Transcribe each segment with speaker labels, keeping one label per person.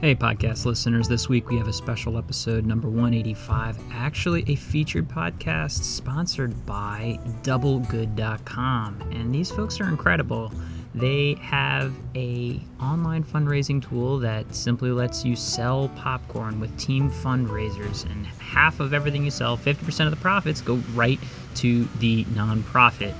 Speaker 1: Hey, podcast listeners. This week we have a special episode, number 185. Actually, a featured podcast sponsored by DoubleGood.com. And these folks are incredible. They have a online fundraising tool that simply lets you sell popcorn with team fundraisers and half of everything you sell, 50% of the profits go right to the nonprofit.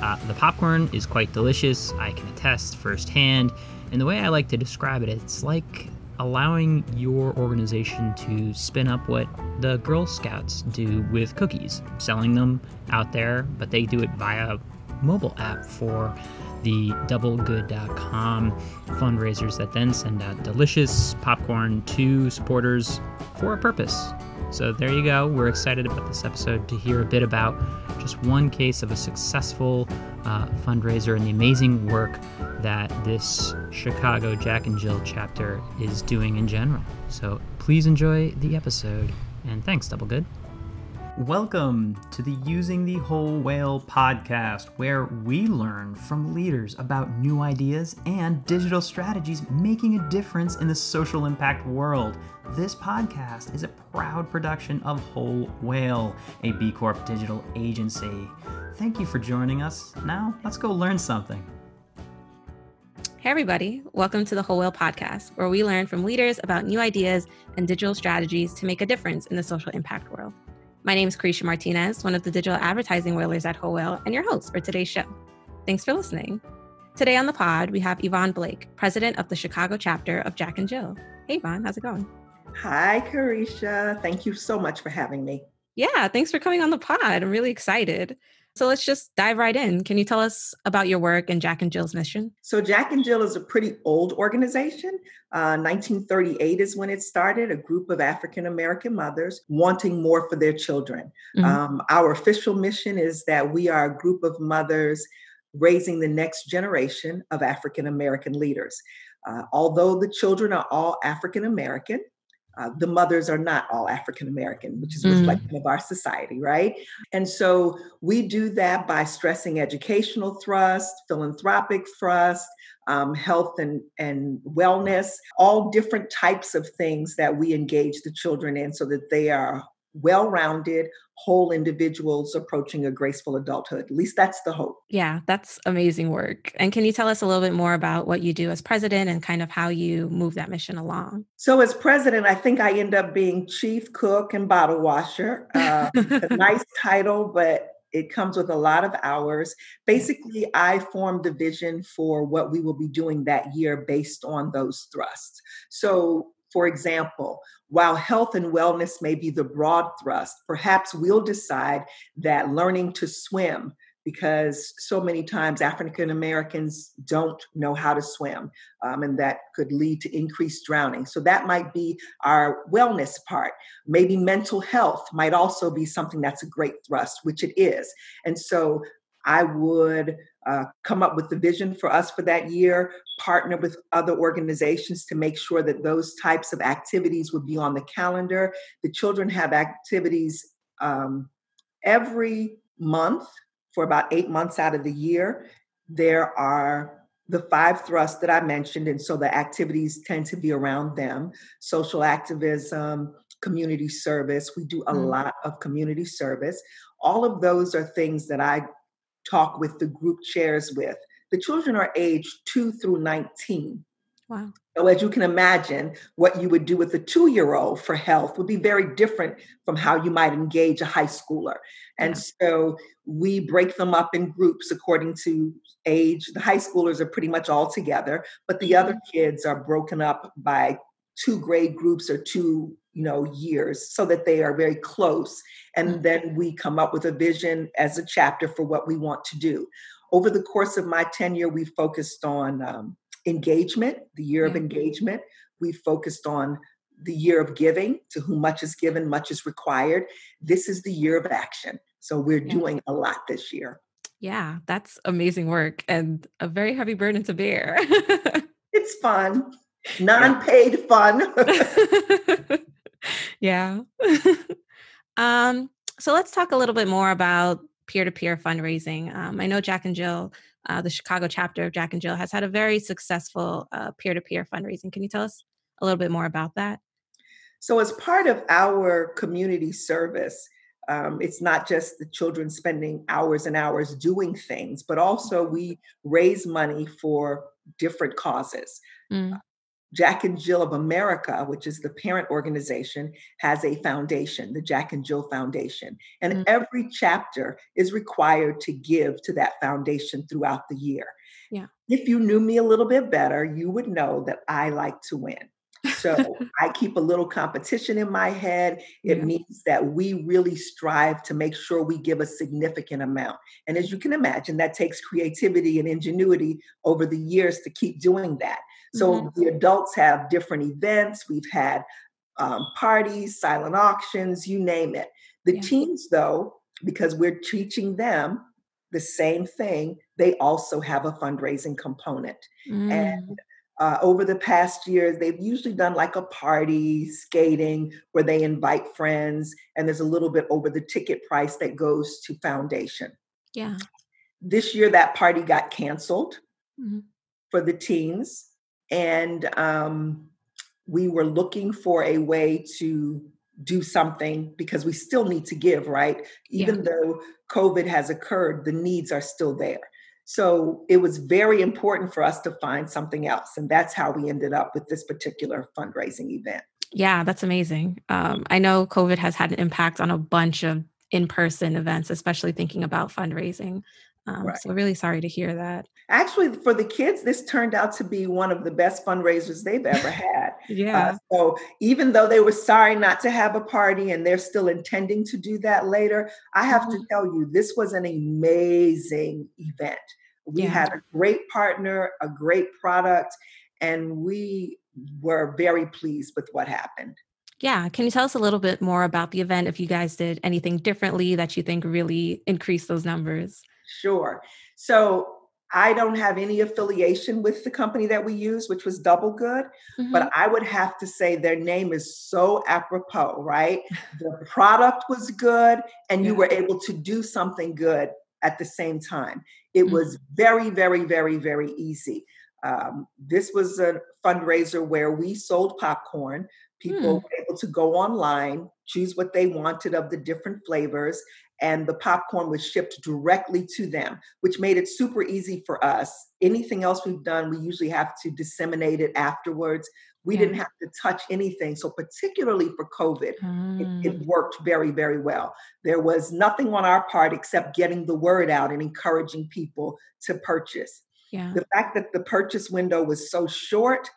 Speaker 1: Uh, the popcorn is quite delicious. I can attest firsthand. And the way I like to describe it, it's like allowing your organization to spin up what the Girl Scouts do with cookies, selling them out there, but they do it via mobile app for the doublegood.com fundraisers that then send out delicious popcorn to supporters for a purpose. So there you go. We're excited about this episode to hear a bit about just one case of a successful uh, fundraiser and the amazing work that this Chicago Jack and Jill chapter is doing in general. So please enjoy the episode, and thanks, Double Good. Welcome to the Using the Whole Whale podcast, where we learn from leaders about new ideas and digital strategies making a difference in the social impact world. This podcast is a proud production of Whole Whale, a B Corp digital agency. Thank you for joining us. Now, let's go learn something.
Speaker 2: Hey, everybody. Welcome to the Whole Whale podcast, where we learn from leaders about new ideas and digital strategies to make a difference in the social impact world. My name is Carisha Martinez, one of the digital advertising whalers at Whole Whale, and your host for today's show. Thanks for listening. Today on the pod, we have Yvonne Blake, president of the Chicago chapter of Jack and Jill. Hey, Yvonne, how's it going?
Speaker 3: Hi, Carisha. Thank you so much for having me.
Speaker 2: Yeah, thanks for coming on the pod. I'm really excited. So let's just dive right in. Can you tell us about your work and Jack and Jill's mission?
Speaker 3: So, Jack and Jill is a pretty old organization. Uh, 1938 is when it started, a group of African American mothers wanting more for their children. Mm-hmm. Um, our official mission is that we are a group of mothers raising the next generation of African American leaders. Uh, although the children are all African American, uh, the mothers are not all African American, which is a mm. reflection of our society, right? And so we do that by stressing educational thrust, philanthropic thrust, um, health and, and wellness, all different types of things that we engage the children in so that they are well rounded, whole individuals approaching a graceful adulthood. At least that's the hope.
Speaker 2: Yeah, that's amazing work. And can you tell us a little bit more about what you do as president and kind of how you move that mission along?
Speaker 3: So, as president, I think I end up being chief cook and bottle washer. Uh, a nice title, but it comes with a lot of hours. Basically, I formed the vision for what we will be doing that year based on those thrusts. So, for example, while health and wellness may be the broad thrust, perhaps we'll decide that learning to swim, because so many times African Americans don't know how to swim, um, and that could lead to increased drowning. So that might be our wellness part. Maybe mental health might also be something that's a great thrust, which it is. And so I would uh, come up with the vision for us for that year, partner with other organizations to make sure that those types of activities would be on the calendar. The children have activities um, every month for about eight months out of the year. There are the five thrusts that I mentioned, and so the activities tend to be around them social activism, community service. We do a mm. lot of community service. All of those are things that I talk with the group chairs with. The children are aged two through 19. Wow. So, as you can imagine, what you would do with a two year old for health would be very different from how you might engage a high schooler. And yeah. so, we break them up in groups according to age. The high schoolers are pretty much all together, but the other mm-hmm. kids are broken up by two grade groups or two you know years so that they are very close. And mm-hmm. then we come up with a vision as a chapter for what we want to do. Over the course of my tenure we focused on um, engagement the year of engagement. We focused on the year of giving to whom much is given much is required. This is the year of action. So we're doing a lot this year.
Speaker 2: Yeah that's amazing work and a very heavy burden to bear.
Speaker 3: It's fun. Non-paid fun
Speaker 2: yeah. um, so let's talk a little bit more about peer-to-peer fundraising. Um, I know Jack and Jill, uh, the Chicago chapter of Jack and Jill, has had a very successful uh, peer-to-peer fundraising. Can you tell us a little bit more about that?
Speaker 3: So, as part of our community service, um, it's not just the children spending hours and hours doing things, but also we raise money for different causes. Mm. Jack and Jill of America, which is the parent organization, has a foundation, the Jack and Jill Foundation. And mm-hmm. every chapter is required to give to that foundation throughout the year.
Speaker 2: Yeah.
Speaker 3: If you knew me a little bit better, you would know that I like to win. So I keep a little competition in my head. It yeah. means that we really strive to make sure we give a significant amount. And as you can imagine, that takes creativity and ingenuity over the years to keep doing that. So mm-hmm. the adults have different events. We've had um, parties, silent auctions, you name it. The yeah. teens, though, because we're teaching them the same thing, they also have a fundraising component. Mm. And uh, over the past years, they've usually done like a party, skating, where they invite friends, and there's a little bit over the ticket price that goes to foundation.
Speaker 2: Yeah.
Speaker 3: This year, that party got canceled mm-hmm. for the teens and um, we were looking for a way to do something because we still need to give, right? Even yeah. though COVID has occurred, the needs are still there. So it was very important for us to find something else. And that's how we ended up with this particular fundraising event.
Speaker 2: Yeah, that's amazing. Um, I know COVID has had an impact on a bunch of in person events, especially thinking about fundraising. Um, right. So, really sorry to hear that.
Speaker 3: Actually, for the kids, this turned out to be one of the best fundraisers they've ever had.
Speaker 2: yeah.
Speaker 3: Uh, so, even though they were sorry not to have a party and they're still intending to do that later, I have mm-hmm. to tell you, this was an amazing event. We yeah. had a great partner, a great product, and we were very pleased with what happened.
Speaker 2: Yeah. Can you tell us a little bit more about the event if you guys did anything differently that you think really increased those numbers?
Speaker 3: Sure. So I don't have any affiliation with the company that we use, which was Double Good, mm-hmm. but I would have to say their name is so apropos, right? the product was good, and you were able to do something good at the same time. It mm-hmm. was very, very, very, very easy. Um, this was a fundraiser where we sold popcorn. People mm. were able to go online, choose what they wanted of the different flavors, and the popcorn was shipped directly to them, which made it super easy for us. Anything else we've done, we usually have to disseminate it afterwards. We yeah. didn't have to touch anything. So, particularly for COVID, mm. it, it, mm. worked very, very well. There was nothing on our part except getting the word out and encouraging people to purchase.
Speaker 2: Yeah.
Speaker 3: The fact that the purchase window was so short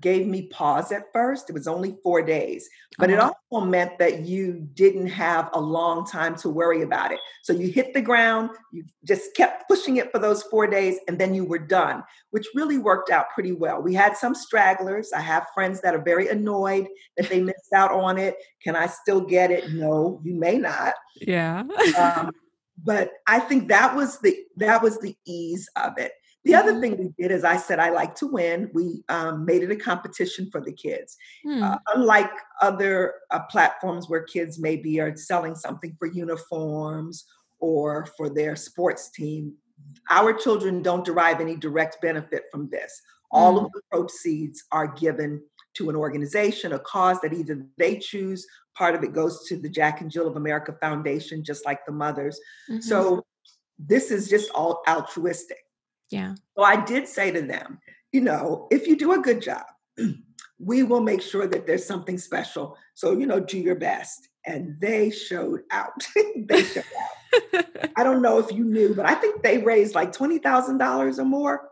Speaker 3: gave me pause at first. It was only four days, but uh-huh. it also meant that you didn't have a long time to worry about it. So you hit the ground, you just kept pushing it for those four days, and then you were done, which really worked out pretty well. We had some stragglers. I have friends that are very annoyed that they missed out on it. Can I still get it? No, you may not.
Speaker 2: Yeah.
Speaker 3: um, but I think that was the that was the ease of it. The other mm-hmm. thing we did is I said I like to win. We um, made it a competition for the kids. Hmm. Uh, unlike other uh, platforms where kids maybe are selling something for uniforms or for their sports team, our children don't derive any direct benefit from this. All of mm. the proceeds are given to an organization, a cause that either they choose, part of it goes to the Jack and Jill of America Foundation, just like the mothers. Mm-hmm. So this is just all altruistic.
Speaker 2: Yeah.
Speaker 3: So I did say to them, you know, if you do a good job, we will make sure that there's something special. So, you know, do your best. And they showed out. they showed out. I don't know if you knew, but I think they raised like $20,000 or more.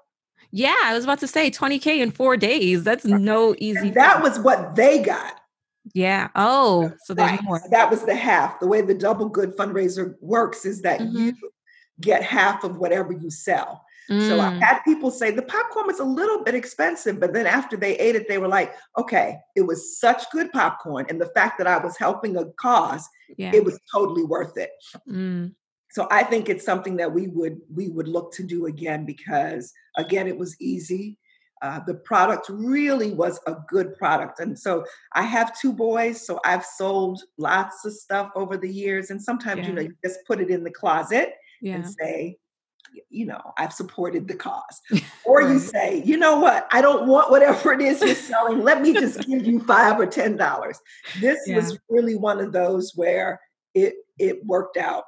Speaker 2: Yeah, I was about to say 20K in four days. That's no easy.
Speaker 3: And that was what they got.
Speaker 2: Yeah. Oh, so there's
Speaker 3: right.
Speaker 2: more.
Speaker 3: That was the half. The way the double good fundraiser works is that mm-hmm. you get half of whatever you sell. Mm. So I had people say the popcorn was a little bit expensive, but then after they ate it, they were like, okay, it was such good popcorn. And the fact that I was helping a cause, yeah. it was totally worth it. Mm. So I think it's something that we would we would look to do again because again, it was easy. Uh, the product really was a good product. And so I have two boys, so I've sold lots of stuff over the years. And sometimes, yeah. you know, you just put it in the closet yeah. and say, you know, I've supported the cause. Or you say, you know what, I don't want whatever it is you're selling. Let me just give you five or ten dollars. This yeah. was really one of those where it it worked out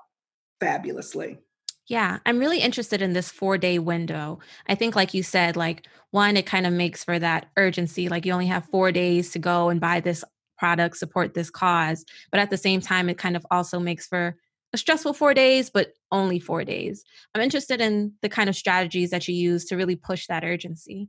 Speaker 3: fabulously.
Speaker 2: Yeah, I'm really interested in this four day window. I think, like you said, like one, it kind of makes for that urgency. Like you only have four days to go and buy this product, support this cause. But at the same time, it kind of also makes for a stressful four days, but only four days. I'm interested in the kind of strategies that you use to really push that urgency.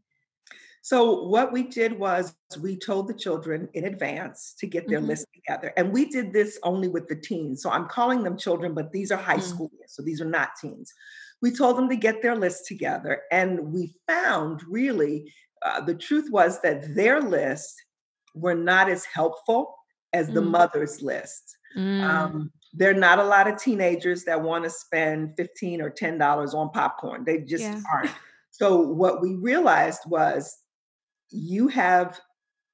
Speaker 3: So, what we did was we told the children in advance to get their mm-hmm. list together. And we did this only with the teens. So, I'm calling them children, but these are high mm-hmm. school So, these are not teens. We told them to get their list together. And we found really uh, the truth was that their list were not as helpful as the mm. mother's list. Mm. Um, there are not a lot of teenagers that want to spend 15 or $10 on popcorn. They just yeah. aren't. So, what we realized was you have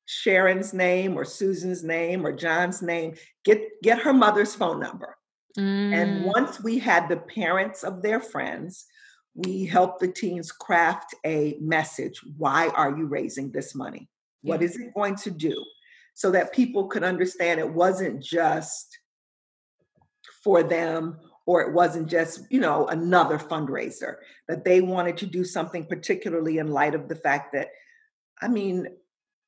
Speaker 3: Sharon's name or Susan's name or John's name, get get her mother's phone number. Mm. And once we had the parents of their friends, we helped the teens craft a message. Why are you raising this money? Yeah. What is it going to do? So that people could understand it wasn't just for them or it wasn't just, you know, another fundraiser, that they wanted to do something particularly in light of the fact that I mean,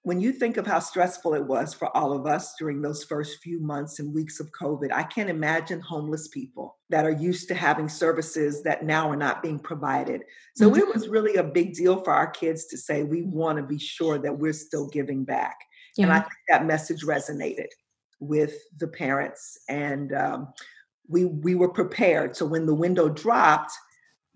Speaker 3: when you think of how stressful it was for all of us during those first few months and weeks of COVID, I can't imagine homeless people that are used to having services that now are not being provided. So mm-hmm. it was really a big deal for our kids to say, we want to be sure that we're still giving back. Yeah. And I think that message resonated with the parents. And um, we, we were prepared. So when the window dropped,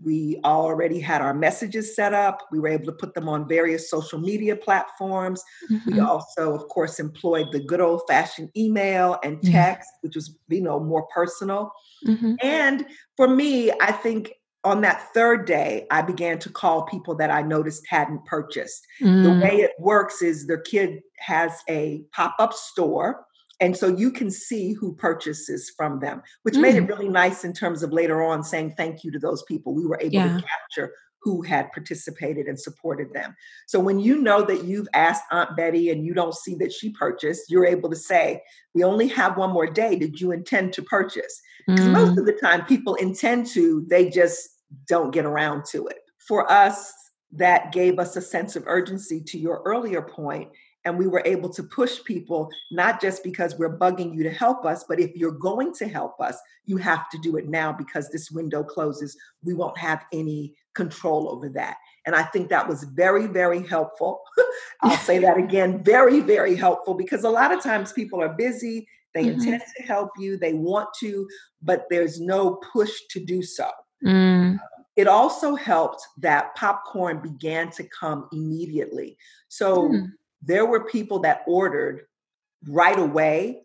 Speaker 3: we already had our messages set up. We were able to put them on various social media platforms. Mm-hmm. We also, of course, employed the good old fashioned email and text, which was, you know, more personal. Mm-hmm. And for me, I think on that third day, I began to call people that I noticed hadn't purchased. Mm. The way it works is their kid has a pop up store and so you can see who purchases from them, which mm. made it mm. really nice in terms of later on saying thank you to those people. We were able yeah. to capture who had participated and supported them. So when you know that you've asked Aunt Betty and you don't see that she purchased, you're able to say, We only have one more day. Did you intend to purchase? Because mm. most of the time people intend to, they just don't get around to it. For us, that gave us a sense of urgency to your earlier point and we were able to push people not just because we're bugging you to help us but if you're going to help us you have to do it now because this window closes we won't have any control over that and i think that was very very helpful i'll say that again very very helpful because a lot of times people are busy they mm-hmm. intend to help you they want to but there's no push to do so mm. It also helped that popcorn began to come immediately. So mm there were people that ordered right away.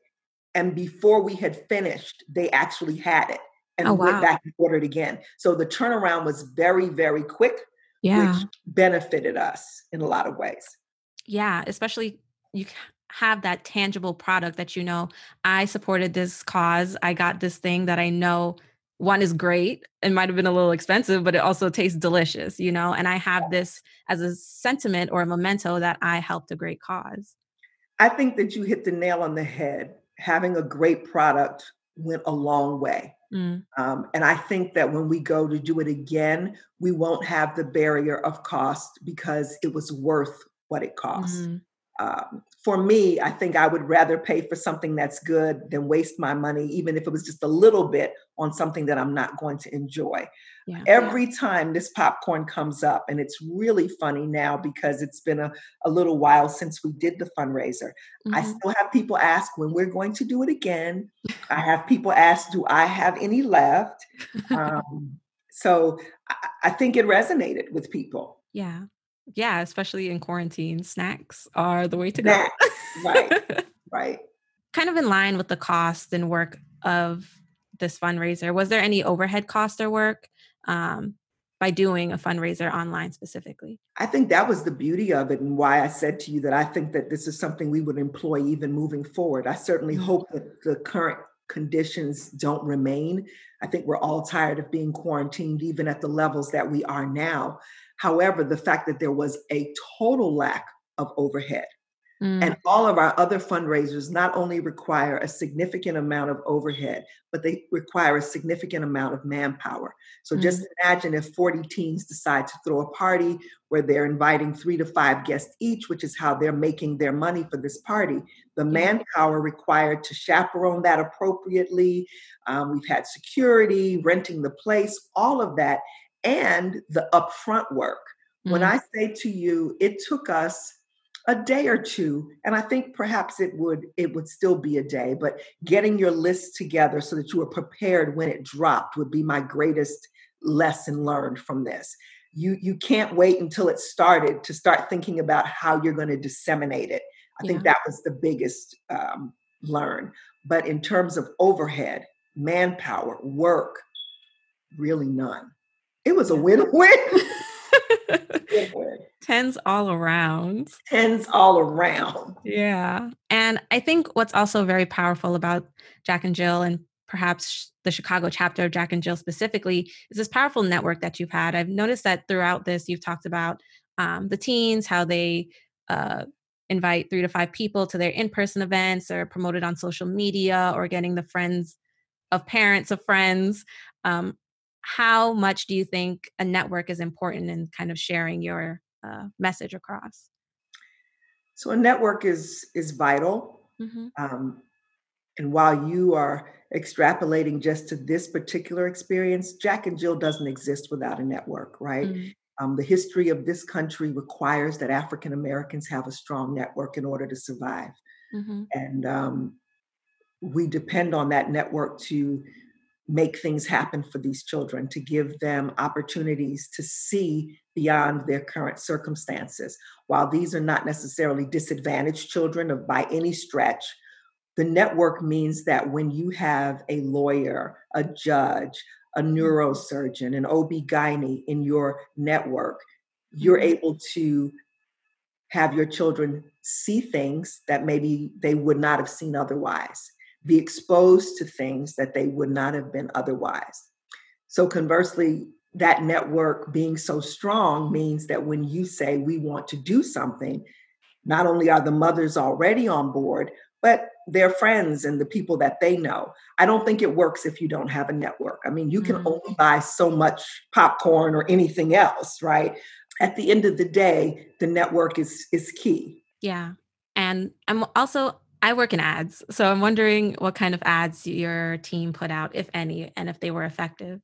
Speaker 3: And before we had finished, they actually had it and oh, went back and ordered again. So the turnaround was very, very quick, yeah. which benefited us in a lot of ways.
Speaker 2: Yeah, especially you have that tangible product that you know, I supported this cause. I got this thing that I know one is great it might have been a little expensive but it also tastes delicious you know and i have this as a sentiment or a memento that i helped a great cause
Speaker 3: i think that you hit the nail on the head having a great product went a long way mm. um, and i think that when we go to do it again we won't have the barrier of cost because it was worth what it cost mm. Um, for me, I think I would rather pay for something that's good than waste my money, even if it was just a little bit on something that I'm not going to enjoy. Yeah, Every time this popcorn comes up, and it's really funny now because it's been a, a little while since we did the fundraiser. Mm-hmm. I still have people ask when we're going to do it again. I have people ask, do I have any left? Um, so I, I think it resonated with people.
Speaker 2: Yeah yeah, especially in quarantine, snacks are the way to go.
Speaker 3: right, right.
Speaker 2: Kind of in line with the cost and work of this fundraiser. Was there any overhead cost or work um, by doing a fundraiser online specifically?
Speaker 3: I think that was the beauty of it and why I said to you that I think that this is something we would employ even moving forward. I certainly mm-hmm. hope that the current conditions don't remain. I think we're all tired of being quarantined, even at the levels that we are now. However, the fact that there was a total lack of overhead Mm. And all of our other fundraisers not only require a significant amount of overhead, but they require a significant amount of manpower. So mm. just imagine if 40 teams decide to throw a party where they're inviting three to five guests each, which is how they're making their money for this party. The manpower required to chaperone that appropriately. Um, we've had security, renting the place, all of that, and the upfront work. Mm. When I say to you, it took us a day or two and i think perhaps it would it would still be a day but getting your list together so that you are prepared when it dropped would be my greatest lesson learned from this you you can't wait until it started to start thinking about how you're going to disseminate it i yeah. think that was the biggest um, learn but in terms of overhead manpower work really none it was a win-win
Speaker 2: Tens all around.
Speaker 3: Tens all around.
Speaker 2: Yeah. And I think what's also very powerful about Jack and Jill and perhaps the Chicago chapter of Jack and Jill specifically is this powerful network that you've had. I've noticed that throughout this, you've talked about um, the teens, how they uh, invite three to five people to their in person events or promote it on social media or getting the friends of parents of friends. Um, how much do you think a network is important in kind of sharing your uh, message across?
Speaker 3: So a network is is vital. Mm-hmm. Um, and while you are extrapolating just to this particular experience, Jack and Jill doesn't exist without a network, right? Mm-hmm. Um, the history of this country requires that African Americans have a strong network in order to survive. Mm-hmm. And um, we depend on that network to make things happen for these children, to give them opportunities to see beyond their current circumstances. While these are not necessarily disadvantaged children of by any stretch, the network means that when you have a lawyer, a judge, a neurosurgeon, an OB-GYN in your network, you're mm-hmm. able to have your children see things that maybe they would not have seen otherwise be exposed to things that they would not have been otherwise. So, conversely, that network being so strong means that when you say we want to do something, not only are the mothers already on board, but their friends and the people that they know. I don't think it works if you don't have a network. I mean, you can mm-hmm. only buy so much popcorn or anything else, right? At the end of the day, the network is is key.
Speaker 2: Yeah. And I'm also I work in ads. So I'm wondering what kind of ads your team put out, if any, and if they were effective.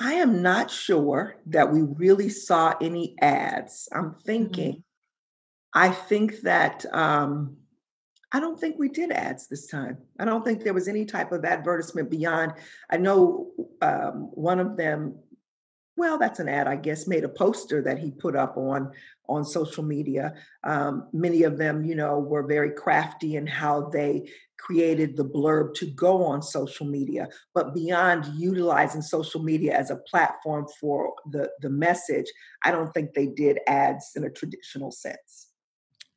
Speaker 3: I am not sure that we really saw any ads. I'm mm-hmm. thinking, mm-hmm. I think that um, I don't think we did ads this time. I don't think there was any type of advertisement beyond. I know um, one of them well that's an ad i guess made a poster that he put up on on social media. Um, many of them you know were very crafty in how they created the blurb to go on social media. But beyond utilizing social media as a platform for the the message i don't think they did ads in a traditional sense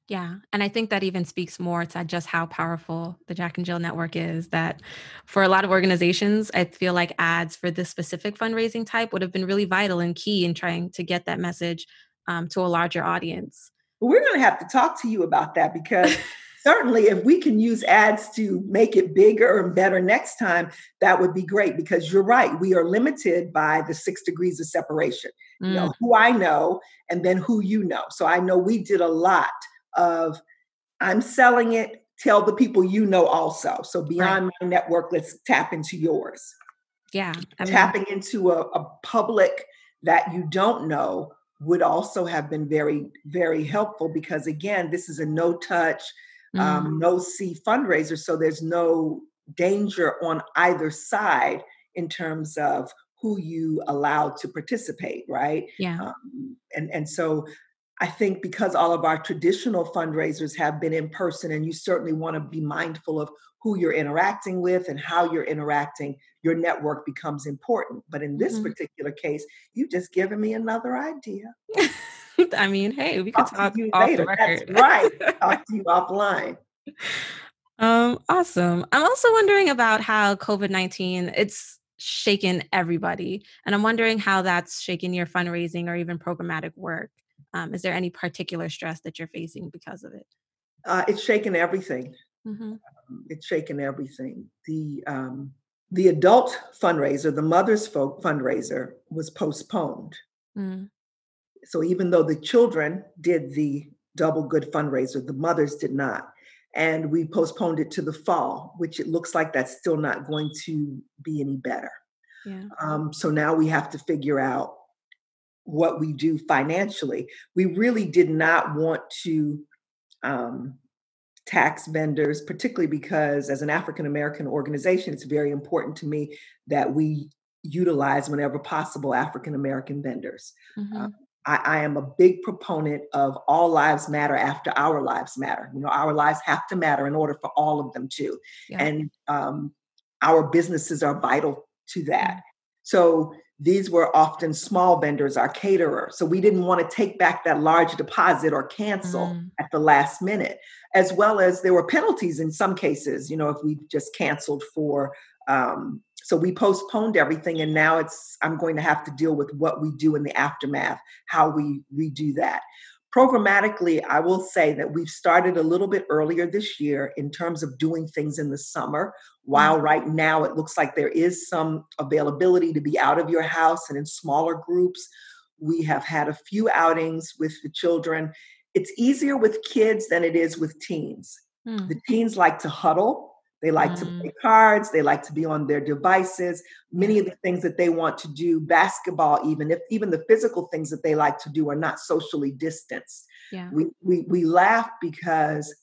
Speaker 2: yeah. And I think that even speaks more to just how powerful the Jack and Jill network is. That for a lot of organizations, I feel like ads for this specific fundraising type would have been really vital and key in trying to get that message um, to a larger audience.
Speaker 3: We're going to have to talk to you about that because certainly if we can use ads to make it bigger and better next time, that would be great because you're right. We are limited by the six degrees of separation. Mm. You know, mm. who I know and then who you know. So I know we did a lot of I'm selling it, tell the people you know also. So beyond right. my network, let's tap into yours.
Speaker 2: Yeah.
Speaker 3: I mean, Tapping into a, a public that you don't know would also have been very, very helpful because again, this is a no touch, mm. um, no see fundraiser. So there's no danger on either side in terms of who you allow to participate, right?
Speaker 2: Yeah. Um,
Speaker 3: and and so I think because all of our traditional fundraisers have been in person, and you certainly want to be mindful of who you're interacting with and how you're interacting, your network becomes important. But in this mm-hmm. particular case, you've just given me another idea.
Speaker 2: I mean, hey, we could talk, talk off
Speaker 3: later. the record. That's right. talk to you offline.
Speaker 2: Um, awesome. I'm also wondering about how COVID 19, it's shaken everybody. And I'm wondering how that's shaken your fundraising or even programmatic work. Um, is there any particular stress that you're facing because of it?
Speaker 3: Uh, it's shaken everything. Mm-hmm. Um, it's shaken everything. The um, the adult fundraiser, the Mothers Folk fundraiser, was postponed. Mm. So even though the children did the double good fundraiser, the mothers did not. And we postponed it to the fall, which it looks like that's still not going to be any better. Yeah. Um, so now we have to figure out what we do financially. We really did not want to um, tax vendors, particularly because as an African American organization, it's very important to me that we utilize whenever possible African American vendors. Mm-hmm. Uh, I, I, am a big proponent of all lives matter after our lives matter. You know, our lives have to matter in order for all of them to. Yeah. And um, our businesses are vital to that. Mm-hmm. So these were often small vendors, our caterer. So we didn't want to take back that large deposit or cancel mm. at the last minute, as well as there were penalties in some cases, you know, if we just canceled for. Um, so we postponed everything, and now it's I'm going to have to deal with what we do in the aftermath, how we redo that. Programmatically, I will say that we've started a little bit earlier this year in terms of doing things in the summer. While mm. right now it looks like there is some availability to be out of your house and in smaller groups, we have had a few outings with the children. It's easier with kids than it is with teens. Mm. The teens like to huddle they like mm. to play cards, they like to be on their devices. Many of the things that they want to do, basketball, even if even the physical things that they like to do are not socially distanced. Yeah. We, we we laugh because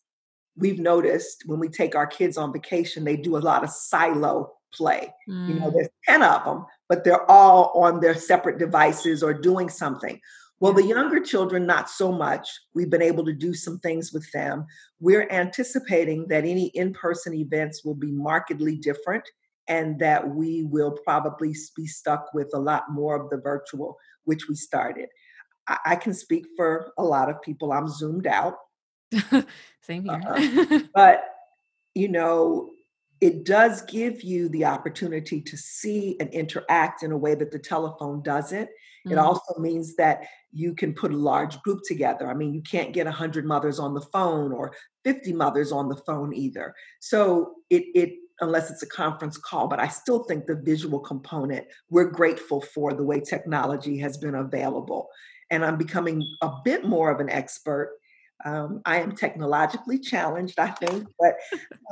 Speaker 3: we've noticed when we take our kids on vacation, they do a lot of silo play. Mm. You know, mm. there's 10 of them, but they're all on their separate devices or doing something. Well, the younger children, not so much. We've been able to do some things with them. We're anticipating that any in person events will be markedly different and that we will probably be stuck with a lot more of the virtual, which we started. I, I can speak for a lot of people. I'm zoomed out.
Speaker 2: Same here. uh,
Speaker 3: but, you know, it does give you the opportunity to see and interact in a way that the telephone doesn't. Mm-hmm. It also means that you can put a large group together. I mean, you can't get 100 mothers on the phone or 50 mothers on the phone either. So it, it unless it's a conference call, but I still think the visual component, we're grateful for the way technology has been available. And I'm becoming a bit more of an expert. Um, I am technologically challenged, I think, but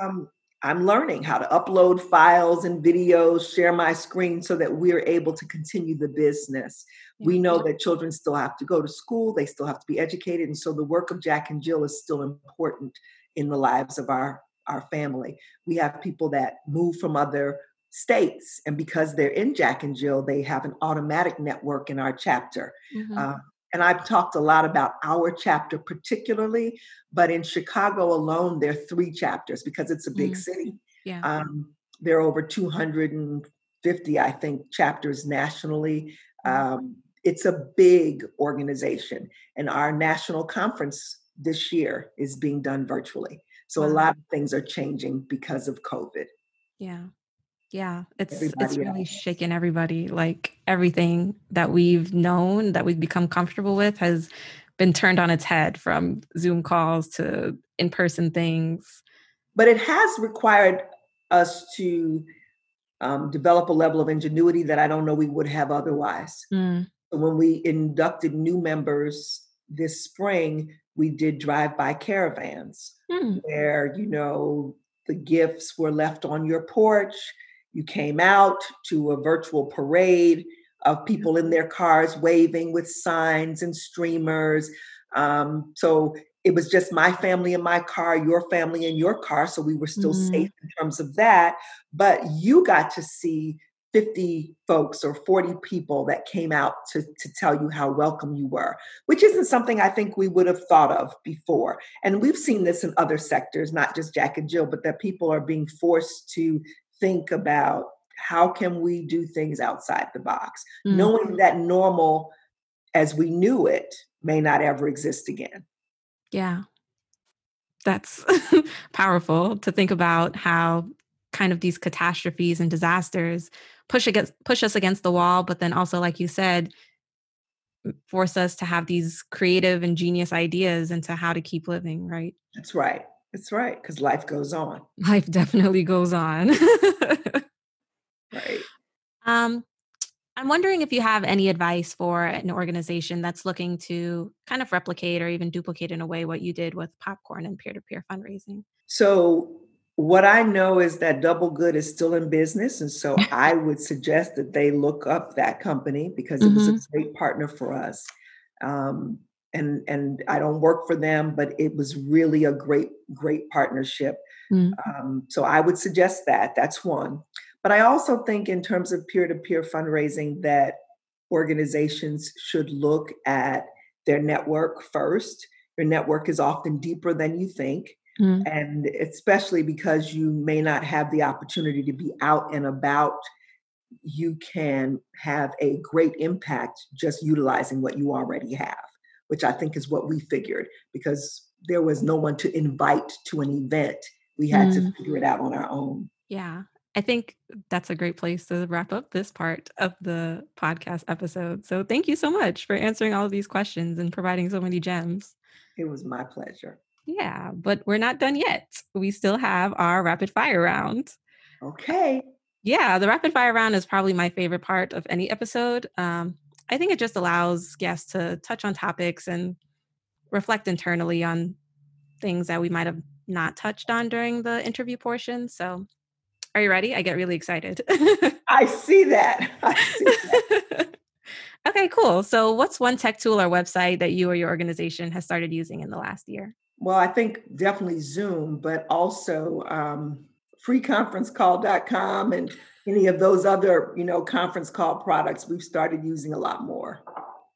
Speaker 3: um, I'm learning how to upload files and videos, share my screen so that we're able to continue the business. We know that children still have to go to school, they still have to be educated. And so the work of Jack and Jill is still important in the lives of our, our family. We have people that move from other states, and because they're in Jack and Jill, they have an automatic network in our chapter. Mm-hmm. Uh, and I've talked a lot about our chapter particularly, but in Chicago alone, there are three chapters because it's a big mm. city. Yeah. Um, there are over 250, I think, chapters nationally. Mm. Um, it's a big organization, and our national conference this year is being done virtually. So wow. a lot of things are changing because of COVID.
Speaker 2: Yeah. Yeah, it's everybody it's really else. shaken everybody. Like everything that we've known that we've become comfortable with has been turned on its head from Zoom calls to in-person things.
Speaker 3: But it has required us to um, develop a level of ingenuity that I don't know we would have otherwise. Mm. When we inducted new members this spring, we did drive-by caravans mm. where you know the gifts were left on your porch you came out to a virtual parade of people in their cars waving with signs and streamers. Um, so it was just my family in my car, your family in your car. So we were still mm-hmm. safe in terms of that. But you got to see 50 folks or 40 people that came out to, to tell you how welcome you were, which isn't something I think we would have thought of before. And we've seen this in other sectors, not just Jack and Jill, but that people are being forced to think about how can we do things outside the box, mm-hmm. knowing that normal as we knew it may not ever exist again.
Speaker 2: Yeah. that's powerful to think about how kind of these catastrophes and disasters push against push us against the wall but then also like you said force us to have these creative and genius ideas into how to keep living right
Speaker 3: that's right that's right because life goes on
Speaker 2: life definitely goes on
Speaker 3: right
Speaker 2: um i'm wondering if you have any advice for an organization that's looking to kind of replicate or even duplicate in a way what you did with popcorn and peer-to-peer fundraising
Speaker 3: so what I know is that Double Good is still in business. And so I would suggest that they look up that company because it was mm-hmm. a great partner for us. Um, and and I don't work for them, but it was really a great, great partnership. Mm. Um, so I would suggest that. That's one. But I also think, in terms of peer to peer fundraising, that organizations should look at their network first. Your network is often deeper than you think. Mm. And especially because you may not have the opportunity to be out and about, you can have a great impact just utilizing what you already have, which I think is what we figured because there was no one to invite to an event. We had mm. to figure it out on our own.
Speaker 2: Yeah. I think that's a great place to wrap up this part of the podcast episode. So, thank you so much for answering all of these questions and providing so many gems.
Speaker 3: It was my pleasure.
Speaker 2: Yeah, but we're not done yet. We still have our rapid fire round.
Speaker 3: Okay.
Speaker 2: Yeah, the rapid fire round is probably my favorite part of any episode. Um, I think it just allows guests to touch on topics and reflect internally on things that we might have not touched on during the interview portion. So, are you ready? I get really excited.
Speaker 3: I see that. I see that.
Speaker 2: okay, cool. So, what's one tech tool or website that you or your organization has started using in the last year?
Speaker 3: Well, I think definitely Zoom, but also um, freeconferencecall.com and any of those other, you know, conference call products we've started using a lot more.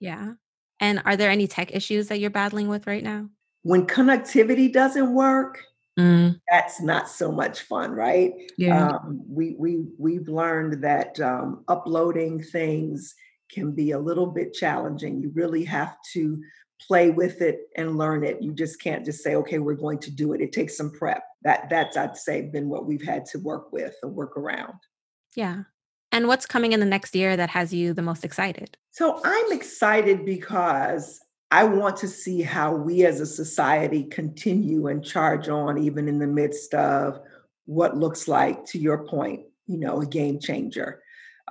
Speaker 2: Yeah. And are there any tech issues that you're battling with right now?
Speaker 3: When connectivity doesn't work, mm. that's not so much fun, right? Yeah. Um, we we we've learned that um, uploading things can be a little bit challenging. You really have to play with it and learn it. You just can't just say, okay, we're going to do it. It takes some prep. That that's I'd say been what we've had to work with or work around.
Speaker 2: Yeah. And what's coming in the next year that has you the most excited?
Speaker 3: So I'm excited because I want to see how we as a society continue and charge on, even in the midst of what looks like, to your point, you know, a game changer.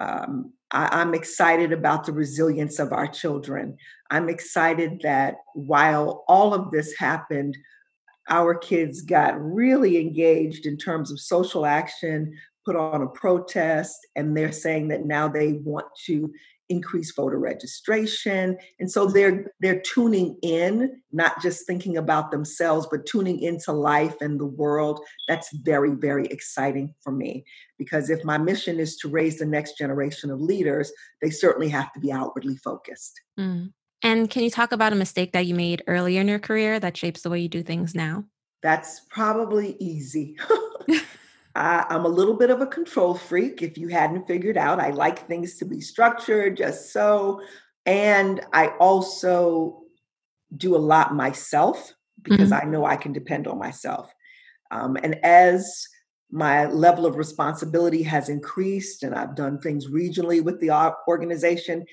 Speaker 3: Um, I, I'm excited about the resilience of our children. I'm excited that while all of this happened, our kids got really engaged in terms of social action, put on a protest, and they're saying that now they want to increase voter registration. And so they're they're tuning in not just thinking about themselves but tuning into life and the world. That's very very exciting for me because if my mission is to raise the next generation of leaders they certainly have to be outwardly focused.
Speaker 2: Mm. and can you talk about a mistake that you made earlier in your career that shapes the way you do things now?
Speaker 3: That's probably easy I, I'm a little bit of a control freak. If you hadn't figured out, I like things to be structured, just so. And I also do a lot myself because mm-hmm. I know I can depend on myself. Um, and as my level of responsibility has increased and I've done things regionally with the organization,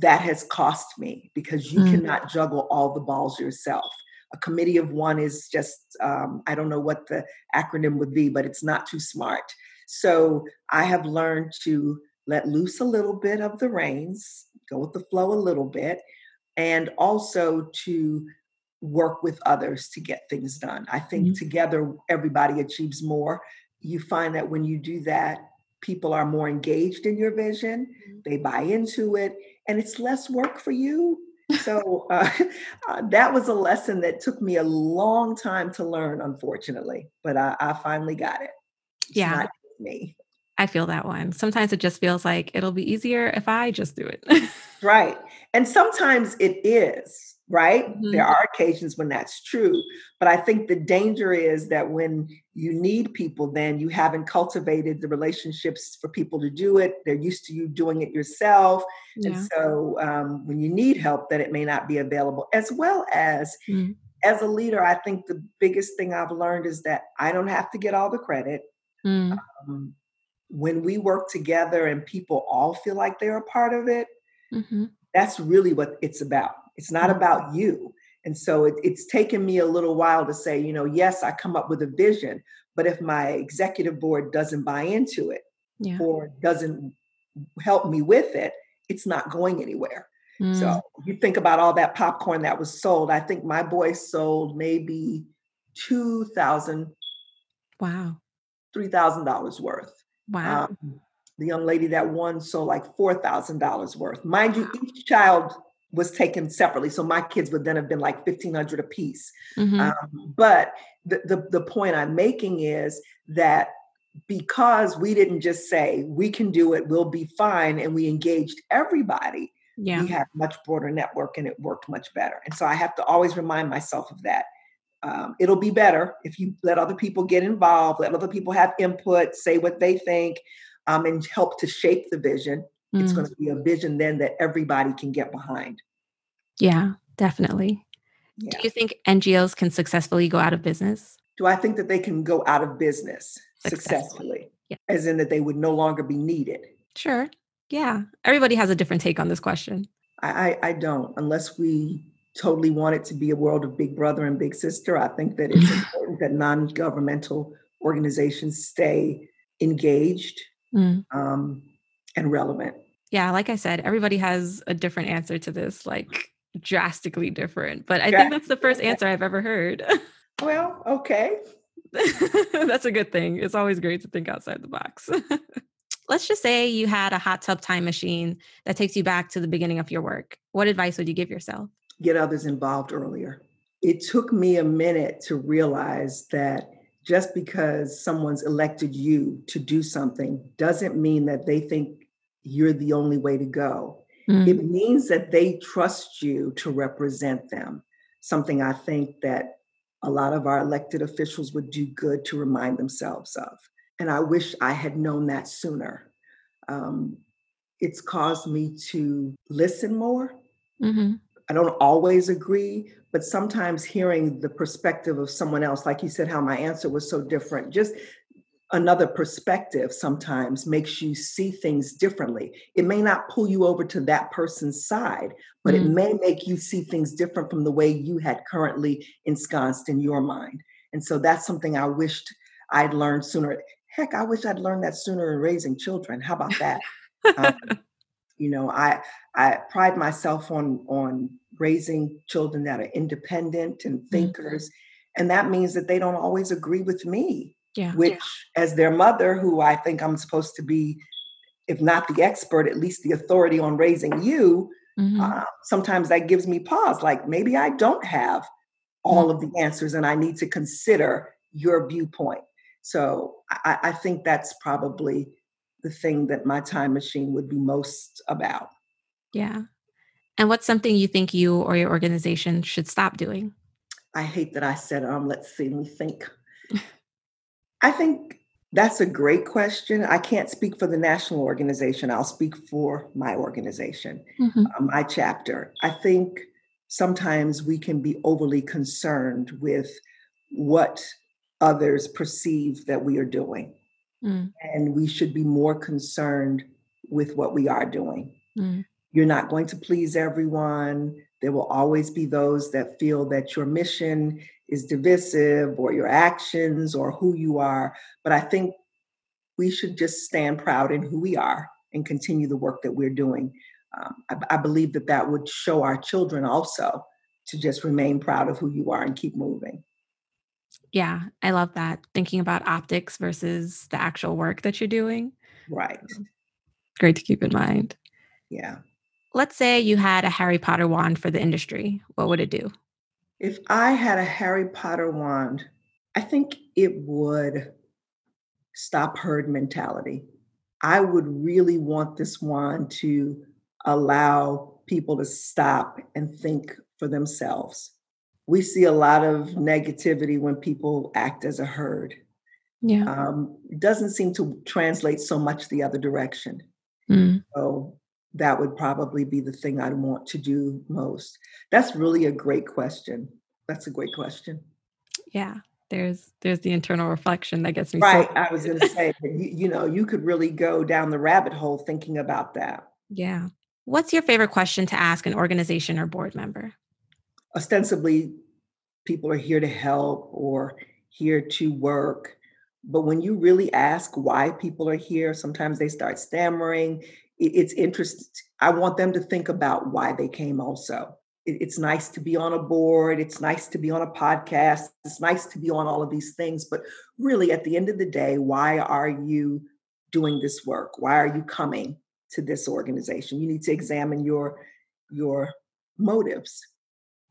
Speaker 3: that has cost me because you mm-hmm. cannot juggle all the balls yourself a committee of one is just um, i don't know what the acronym would be but it's not too smart so i have learned to let loose a little bit of the reins go with the flow a little bit and also to work with others to get things done i think mm-hmm. together everybody achieves more you find that when you do that people are more engaged in your vision mm-hmm. they buy into it and it's less work for you so uh, uh, that was a lesson that took me a long time to learn, unfortunately, but I, I finally got it.
Speaker 2: It's yeah. me. I feel that one. Sometimes it just feels like it'll be easier if I just do it.
Speaker 3: right. And sometimes it is right? Mm-hmm. There are occasions when that's true. But I think the danger is that when you need people, then you haven't cultivated the relationships for people to do it. They're used to you doing it yourself. Yeah. And so um, when you need help, that it may not be available, as well as mm-hmm. as a leader, I think the biggest thing I've learned is that I don't have to get all the credit. Mm. Um, when we work together and people all feel like they're a part of it, mm-hmm. that's really what it's about. It's not about you. And so it, it's taken me a little while to say, you know, yes, I come up with a vision, but if my executive board doesn't buy into it yeah. or doesn't help me with it, it's not going anywhere. Mm. So you think about all that popcorn that was sold. I think my boy sold maybe two thousand,
Speaker 2: wow,
Speaker 3: three thousand dollars worth.
Speaker 2: Wow. Um,
Speaker 3: the young lady that won sold like four thousand dollars worth. Mind you, each child was taken separately, so my kids would then have been like fifteen hundred a piece. Mm-hmm. Um, but the, the the point I'm making is that because we didn't just say we can do it, we'll be fine, and we engaged everybody
Speaker 2: yeah.
Speaker 3: we had much broader network and it worked much better. And so I have to always remind myself of that. Um, it'll be better if you let other people get involved, let other people have input, say what they think, um, and help to shape the vision. Mm. It's going to be a vision then that everybody can get behind.
Speaker 2: Yeah, definitely. Yeah. Do you think NGOs can successfully go out of business?
Speaker 3: Do I think that they can go out of business successfully? successfully?
Speaker 2: Yeah.
Speaker 3: As in that they would no longer be needed?
Speaker 2: Sure. Yeah. Everybody has a different take on this question.
Speaker 3: I, I, I don't, unless we totally want it to be a world of big brother and big sister. I think that it's important that non governmental organizations stay engaged mm. um, and relevant.
Speaker 2: Yeah, like I said, everybody has a different answer to this, like drastically different. But I think that's the first answer I've ever heard.
Speaker 3: well, okay.
Speaker 2: that's a good thing. It's always great to think outside the box let's just say you had a hot tub time machine that takes you back to the beginning of your work. What advice would you give yourself?
Speaker 3: Get others involved earlier. It took me a minute to realize that just because someone's elected you to do something doesn't mean that they think you're the only way to go. Mm. It means that they trust you to represent them. Something I think that a lot of our elected officials would do good to remind themselves of. And I wish I had known that sooner. Um, it's caused me to listen more. Mm-hmm. I don't always agree, but sometimes hearing the perspective of someone else, like you said, how my answer was so different, just another perspective sometimes makes you see things differently. It may not pull you over to that person's side, but mm-hmm. it may make you see things different from the way you had currently ensconced in your mind. And so that's something I wished I'd learned sooner heck, I wish I'd learned that sooner in raising children. How about that? um, you know, I I pride myself on on raising children that are independent and mm-hmm. thinkers, mm-hmm. and that means that they don't always agree with me.
Speaker 2: Yeah.
Speaker 3: Which, as their mother, who I think I'm supposed to be, if not the expert, at least the authority on raising you. Mm-hmm. Uh, sometimes that gives me pause. Like maybe I don't have all mm-hmm. of the answers, and I need to consider your viewpoint. So I, I think that's probably the thing that my time machine would be most about.
Speaker 2: Yeah. And what's something you think you or your organization should stop doing?
Speaker 3: I hate that I said, um, let's see, let me think. I think that's a great question. I can't speak for the national organization. I'll speak for my organization, mm-hmm. uh, my chapter. I think sometimes we can be overly concerned with what others perceive that we are doing. Mm. And we should be more concerned with what we are doing. Mm. You're not going to please everyone. There will always be those that feel that your mission is divisive or your actions or who you are. But I think we should just stand proud in who we are and continue the work that we're doing. Um, I, I believe that that would show our children also to just remain proud of who you are and keep moving.
Speaker 2: Yeah, I love that. Thinking about optics versus the actual work that you're doing.
Speaker 3: Right.
Speaker 2: Great to keep in mind.
Speaker 3: Yeah.
Speaker 2: Let's say you had a Harry Potter wand for the industry. What would it do?
Speaker 3: If I had a Harry Potter wand, I think it would stop herd mentality. I would really want this wand to allow people to stop and think for themselves we see a lot of negativity when people act as a herd.
Speaker 2: Yeah.
Speaker 3: Um, doesn't seem to translate so much the other direction. Mm. So that would probably be the thing I'd want to do most. That's really a great question. That's a great question.
Speaker 2: Yeah. There's there's the internal reflection that gets me
Speaker 3: right.
Speaker 2: So-
Speaker 3: I was going to say, you, you know, you could really go down the rabbit hole thinking about that.
Speaker 2: yeah. What's your favorite question to ask an organization or board member?
Speaker 3: ostensibly people are here to help or here to work. But when you really ask why people are here, sometimes they start stammering. It's interesting. I want them to think about why they came also. It's nice to be on a board. It's nice to be on a podcast. It's nice to be on all of these things. But really, at the end of the day, why are you doing this work? Why are you coming to this organization? You need to examine your your motives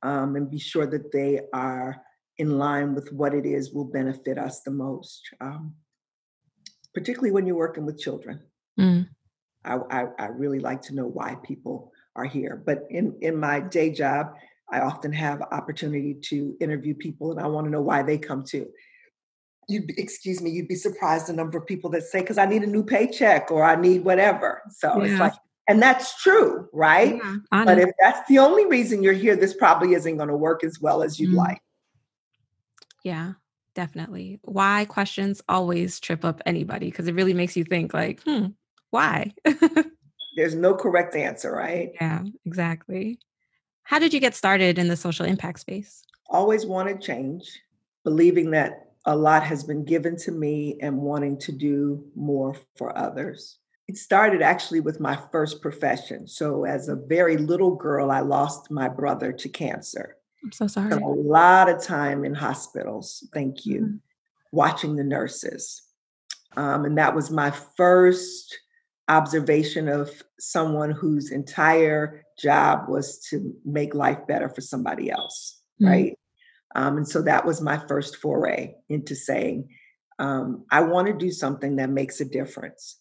Speaker 3: um, and be sure that they are in line with what it is will benefit us the most, um, particularly when you're working with children.
Speaker 2: Mm.
Speaker 3: I, I, I really like to know why people are here. But in, in my day job, I often have opportunity to interview people and I want to know why they come too. You'd be, excuse me, you'd be surprised the number of people that say, because I need a new paycheck or I need whatever. So it's like, and that's true, right?
Speaker 2: Yeah,
Speaker 3: But if that's the only reason you're here, this probably isn't going to work as well as you'd
Speaker 2: Mm.
Speaker 3: like.
Speaker 2: Yeah, definitely. Why questions always trip up anybody because it really makes you think like, hmm, why?
Speaker 3: There's no correct answer, right?
Speaker 2: yeah, exactly. How did you get started in the social impact space?
Speaker 3: Always wanted change, believing that a lot has been given to me and wanting to do more for others. It started actually with my first profession. So, as a very little girl, I lost my brother to cancer.
Speaker 2: I'm so sorry.
Speaker 3: Spent a lot of time in hospitals. Thank you.
Speaker 2: Mhm.
Speaker 3: Watching the nurses. Um, and that was my first observation of someone whose entire job was to make life better for somebody else.
Speaker 2: Mm.
Speaker 3: Right. Um, and so that was my first foray into saying, um, I want to do something that makes a difference.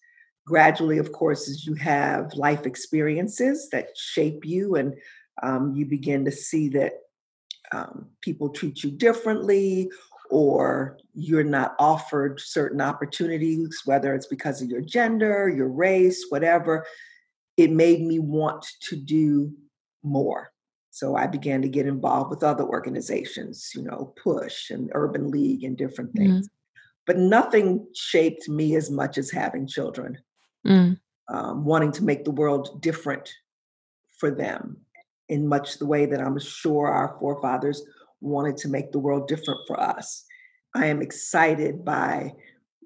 Speaker 3: Gradually, of course, as you have life experiences that shape you and um, you begin to see that um, people treat you differently or you're not offered certain opportunities, whether it's because of your gender, your race, whatever, it made me want to do more. So I began to get involved with other organizations, you know, Push and Urban League and different
Speaker 2: Mhm.
Speaker 3: things. But nothing shaped me as much as having children
Speaker 2: Mm.
Speaker 3: um, wanting to make the world different for them in much the way that I'm sure our forefathers wanted to make the world different for us. I am excited by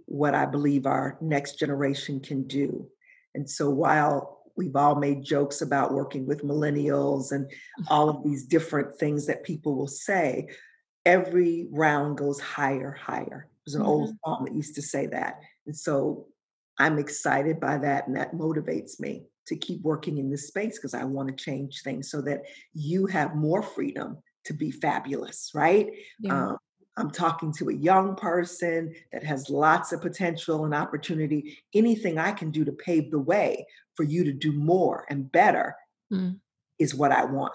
Speaker 3: what I believe our next generation can do. And so while we've all made jokes about working with millennials and mm-hmm. all of these different things that people will say, every round goes higher, higher. There's an old mm-hmm. song that used to say that. And so I'm excited by that, and that motivates me to keep working in this space because I want to change things so that you have more freedom to be fabulous, right?
Speaker 2: Yeah.
Speaker 3: Um, I'm talking to a young person that has lots of potential and opportunity. Anything I can do to pave the way for you to do more and better
Speaker 2: Mm.
Speaker 3: is what I want.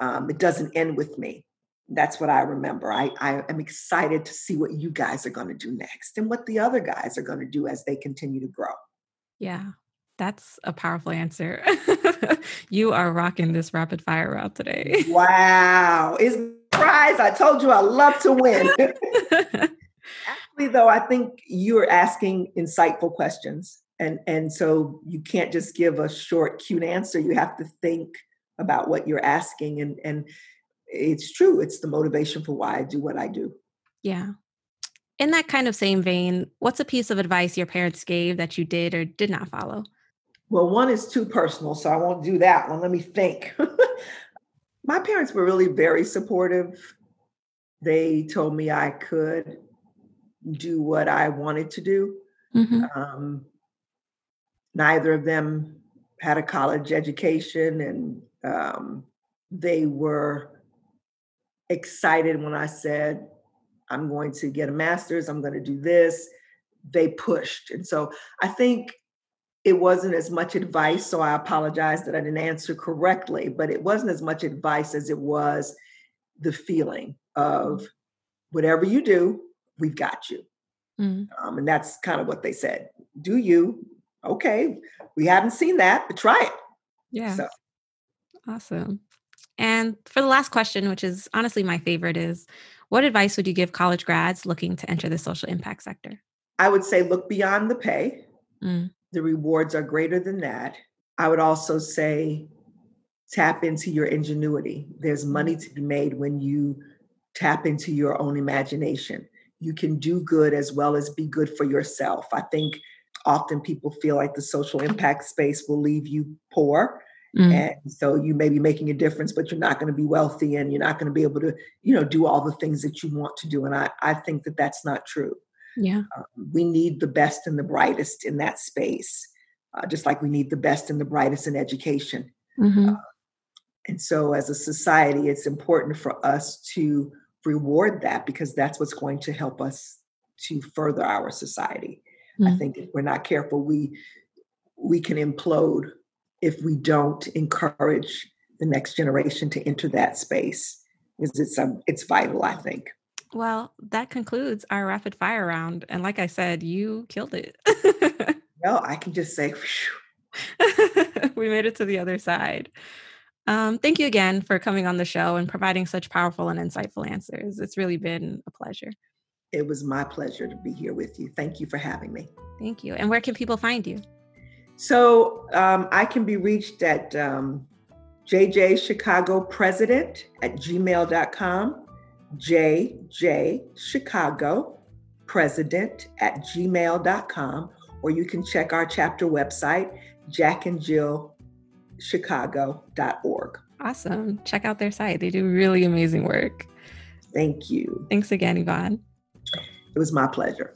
Speaker 3: Um, it doesn't end with me. That's what I remember. I, I am excited to see what you guys are going to do next and what the other guys are going to do as they continue to grow.
Speaker 2: Yeah. That's a powerful answer. you are rocking this rapid fire route today.
Speaker 3: Wow. Is prize. I told you I love to win. Actually, though, I think you're asking insightful questions. And, and so you can't just give a short, cute answer. You have to think about what you're asking. And, and it's true, it's the motivation for why I do what I do.
Speaker 2: yeah. In that kind of same vein, what's a piece of advice your parents gave that you did or did not follow?
Speaker 3: Well, one is too personal, so I won't do that one. Let me think. My parents were really very supportive. They told me I could do what I wanted to do.
Speaker 2: Mhm.
Speaker 3: Um, neither of them had a college education, and um, they were excited when I said, I'm going to get a master's, I'm going to do this. They pushed. And so I think it wasn't as much advice. So I apologize that I didn't answer correctly, but it wasn't as much advice as it was the feeling of whatever you do, we've got you.
Speaker 2: Mm.
Speaker 3: Um, and that's kind of what they said. Do you? Okay, we haven't seen that, but try it.
Speaker 2: Yeah.
Speaker 3: So
Speaker 2: Awesome. And for the last question, which is honestly my favorite, is what advice would you give college grads looking to enter the social impact sector?
Speaker 3: I would say look beyond the pay. Mm. The rewards are greater than that. I would also say tap into your ingenuity. There's money to be made when you tap into your own imagination. You can do good as well as be good for yourself. I think often people feel like the social impact space will leave you poor. Mm. And so you may be making a difference, but you're not going to be wealthy and you're not going to be able to, you know, do all the things that you want to do. And I, I think that that's not true.
Speaker 2: Yeah.
Speaker 3: Um, we need the best and the brightest in that space, uh, just like we need the best and the brightest in education. Mm-hmm. Uh, and so, as a society, it's important for us to reward that because that's what's going to help us to further our society. Mm-hmm. I think if we're not careful, we we can implode if we don't encourage the next generation to enter that space because it's um, it's vital. I think.
Speaker 2: Well, that concludes our rapid fire round, and like I said, you killed it.
Speaker 3: well, I can just say,
Speaker 2: we made it to the other side. Um, thank you again for coming on the show and providing such powerful and insightful answers. It's really been a pleasure.
Speaker 3: It was my pleasure to be here with you. Thank you for having me.
Speaker 2: Thank you. And where can people find you?
Speaker 3: So um, I can be reached at um, JJ Chicago President at gmail.com, JJ Chicago President at gmail.com, or you can check our chapter website, Jack and Jill chicago.org.
Speaker 2: Awesome. Check out their site. They do really amazing work.
Speaker 3: Thank you.
Speaker 2: Thanks again, Yvonne.
Speaker 3: It was my pleasure.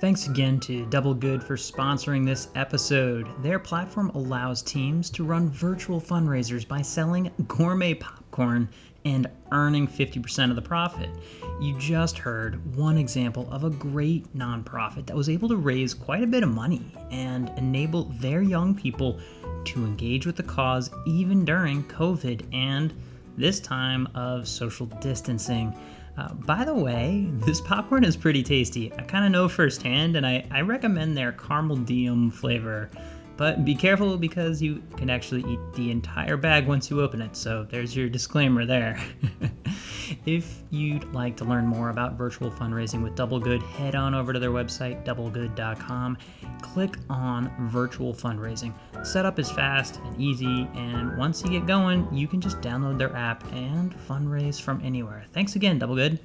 Speaker 1: Thanks again to Double Good for sponsoring this episode. Their platform allows teams to run virtual fundraisers by selling gourmet popcorn and earning 50% of the profit. You just heard one example of a great nonprofit that was able to raise quite a bit of money and enable their young people to engage with the cause even during COVID and this time of social distancing. Uh, by the way, this popcorn is pretty tasty. I kind of know firsthand, and I, I recommend their caramel diem flavor. But be careful because you can actually eat the entire bag once you open it, so there's your disclaimer there. if you'd like to learn more about virtual fundraising with Double Good, head on over to their website, doublegood.com. Click on virtual fundraising. Setup is fast and easy, and once you get going, you can just download their app and fundraise from anywhere. Thanks again, Double Good.